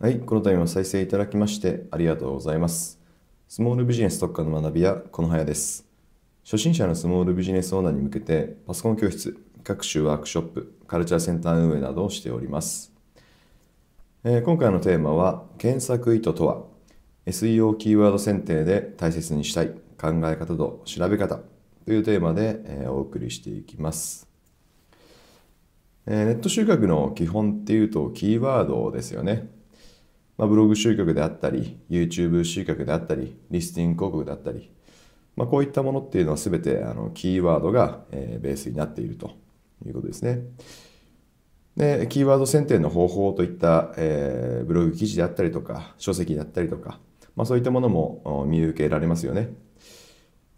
はい、この度も再生いただきましてありがとうございます。スモールビジネス特化の学び屋、このはやです。初心者のスモールビジネスオーナーに向けて、パソコン教室、各種ワークショップ、カルチャーセンター運営などをしております。えー今回のテーマは、検索意図とは、SEO キーワード選定で大切にしたい考え方と調べ方というテーマで、えーお送りしていきます。えーネット集客の基本っていうとキーワードですよね。まあ、ブログ集客であったり、YouTube 集客であったり、リスティング広告であったり、まあ、こういったものっていうのは全てあのキーワードが、えベースになっているということですね。で、キーワード選定の方法といった、えーブログ記事であったりとか、書籍であったりとか、まあ、そういったものも見受けられますよね。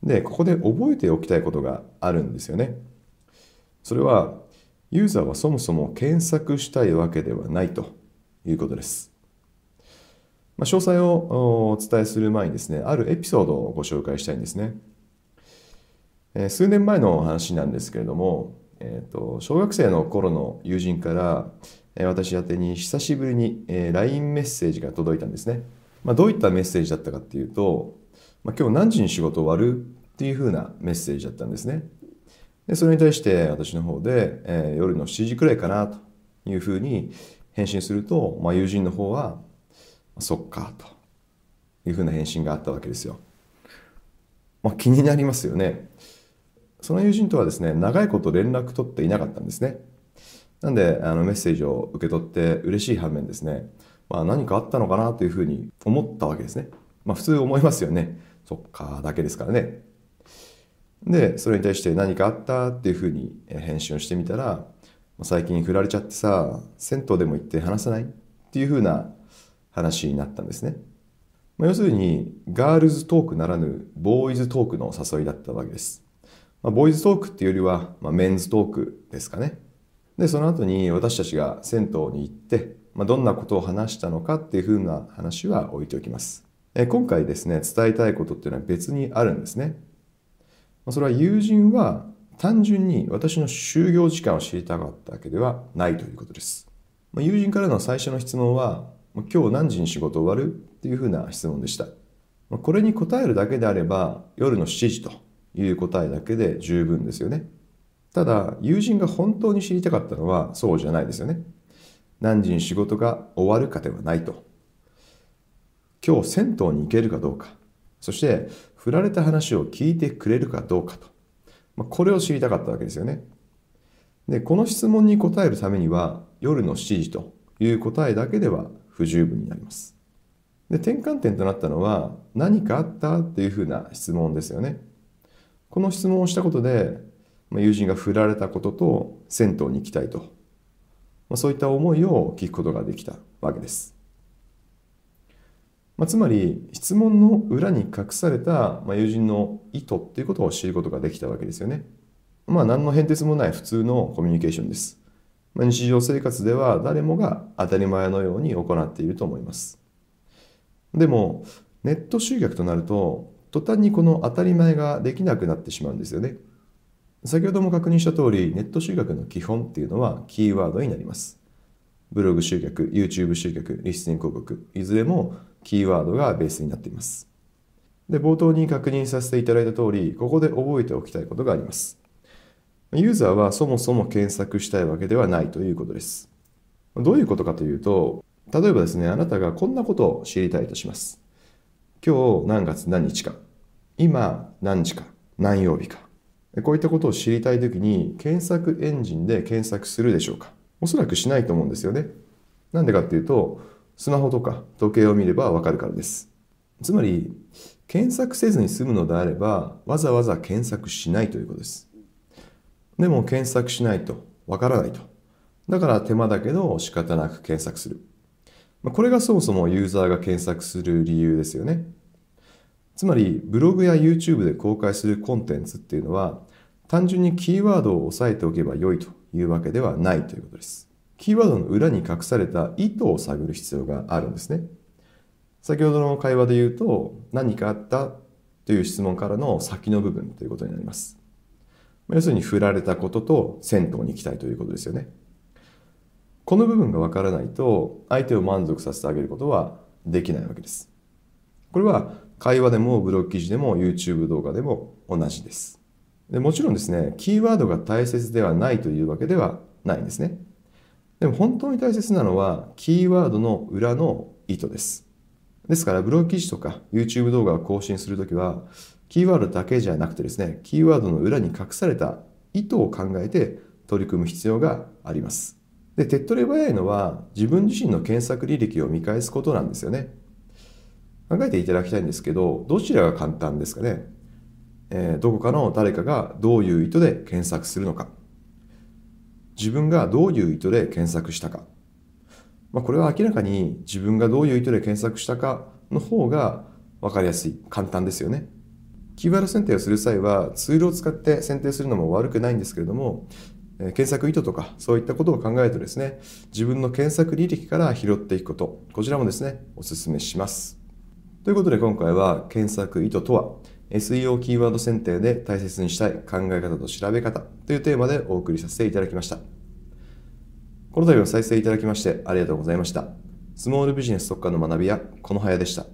で、ここで覚えておきたいことがあるんですよね。それは、ユーザーはそもそも検索したいわけではないということです。まあ、詳細をお伝えする前にですね、あるエピソードをご紹介したいんですね。えー数年前の話なんですけれども、えーと小学生の頃の友人から、えー私宛に久しぶりに、えー LINE メッセージが届いたんですね。まあ、どういったメッセージだったかっていうと、まあ、今日何時に仕事終わるっていうふうなメッセージだったんですね。でそれに対して私の方で、えー夜の7時くらいかなというふうに返信すると、まあ、友人の方は、そっかというふうな返信があったわけですよ。まあ、気になりますよね。その友人とはですね、長いこと連絡取っていなかったんですね。なんで、あのメッセージを受け取って嬉しい反面ですね、まあ、何かあったのかなというふうに思ったわけですね。まあ、普通思いますよね。そっか、だけですからね。で、それに対して何かあったっていうふうに返信をしてみたら、最近振られちゃってさ、銭湯でも行って話さないっていうふうな話になったんですね。まあ、要するに、ガールズトークならぬボーイズトークの誘いだったわけです。まあ、ボーイズトークっていうよりは、まあ、メンズトークですかね。で、その後に私たちが銭湯に行って、まあ、どんなことを話したのかっていうふうな話は置いておきます。え今回ですね、伝えたいことっていうのは別にあるんですね。まそれは友人は単純に私の就業時間を知りたかったわけではないということです。ま友人からの最初の質問は、今日何時に仕事終わるっていうふうな質問でした。これに答えるだけであれば、夜の7時という答えだけで十分ですよね。ただ、友人が本当に知りたかったのはそうじゃないですよね。何時に仕事が終わるかではないと。今日銭湯に行けるかどうか。そして、振られた話を聞いてくれるかどうかと。ま、これを知りたかったわけですよね。で、この質問に答えるためには、夜の7時という答えだけでは不十分になります。で、転換点となったのは、何かあったっていうふうな質問ですよね。この質問をしたことで、まあ友人が振られたことと銭湯に行きたいと、まあ、そういった思いを聞くことができたわけです。まあ、つまり質問の裏に隠された、まあ、友人の意図っていうことを知ることができたわけですよね。まあ何の変哲もない普通のコミュニケーションです。ま、日常生活では誰もが当たり前のように行っていると思います。でもネット集客となると途端にこの当たり前ができなくなってしまうんですよね。先ほども確認した通りネット集客の基本っていうのはキーワードになります。ブログ集客、YouTube 集客、リスティング広告、いずれもキーワードがベースになっています。で、冒頭に確認させていただいた通り、ここで覚えておきたいことがあります。ユーザーはそもそも検索したいわけではないということです。どういうことかというと、例えばですね、あなたがこんなことを知りたいとします。今日何月何日か、今何時か、何曜日か。こういったことを知りたいときに検索エンジンで検索するでしょうかおそらくしないと思うんですよね。なんでかっていうと、スマホとか時計を見ればわかるからです。つまり、検索せずに済むのであれば、わざわざ検索しないということです。でも検索しないとわからないと。だから手間だけど仕方なく検索する。まあこれがそもそもユーザーが検索する理由ですよね。つまり、ブログや YouTube で公開するコンテンツっていうのは、単純にキーワードを押さえておけば良いというわけではないということです。キーワードの裏に隠された意図を探る必要があるんですね。先ほどの会話で言うと、何かあったという質問からの先の部分ということになります。要するに振られたことと銭湯に行きたいということですよね。この部分がわからないと相手を満足させてあげることはできないわけです。これは会話でもブログ記事でも YouTube 動画でも同じです。でもちろんですね、キーワードが大切ではないというわけではないんですね。でも本当に大切なのはキーワードの裏の意図です。ですからブログ記事とか YouTube 動画を更新するときはキーワードだけじゃなくてですね、キーワードの裏に隠された意図を考えて取り組む必要があります。で、手っ取り早いのは自分自身の検索履歴を見返すことなんですよね。考えていただきたいんですけど、どちらが簡単ですかね。えー、どこかの誰かがどういう意図で検索するのか。自分がどういう意図で検索したか。まあ、これは明らかに自分がどういう意図で検索したかの方が分かりやすい、簡単ですよね。キーワード選定をする際はツールを使って選定するのも悪くないんですけれども、検索意図とかそういったことを考えるとですね、自分の検索履歴から拾っていくこと、こちらもですね、お勧めします。ということで今回は検索意図とは、SEO キーワード選定で大切にしたい考え方と調べ方というテーマでお送りさせていただきました。この度は再生いただきましてありがとうございました。スモールビジネス特化の学びやこのはやでした。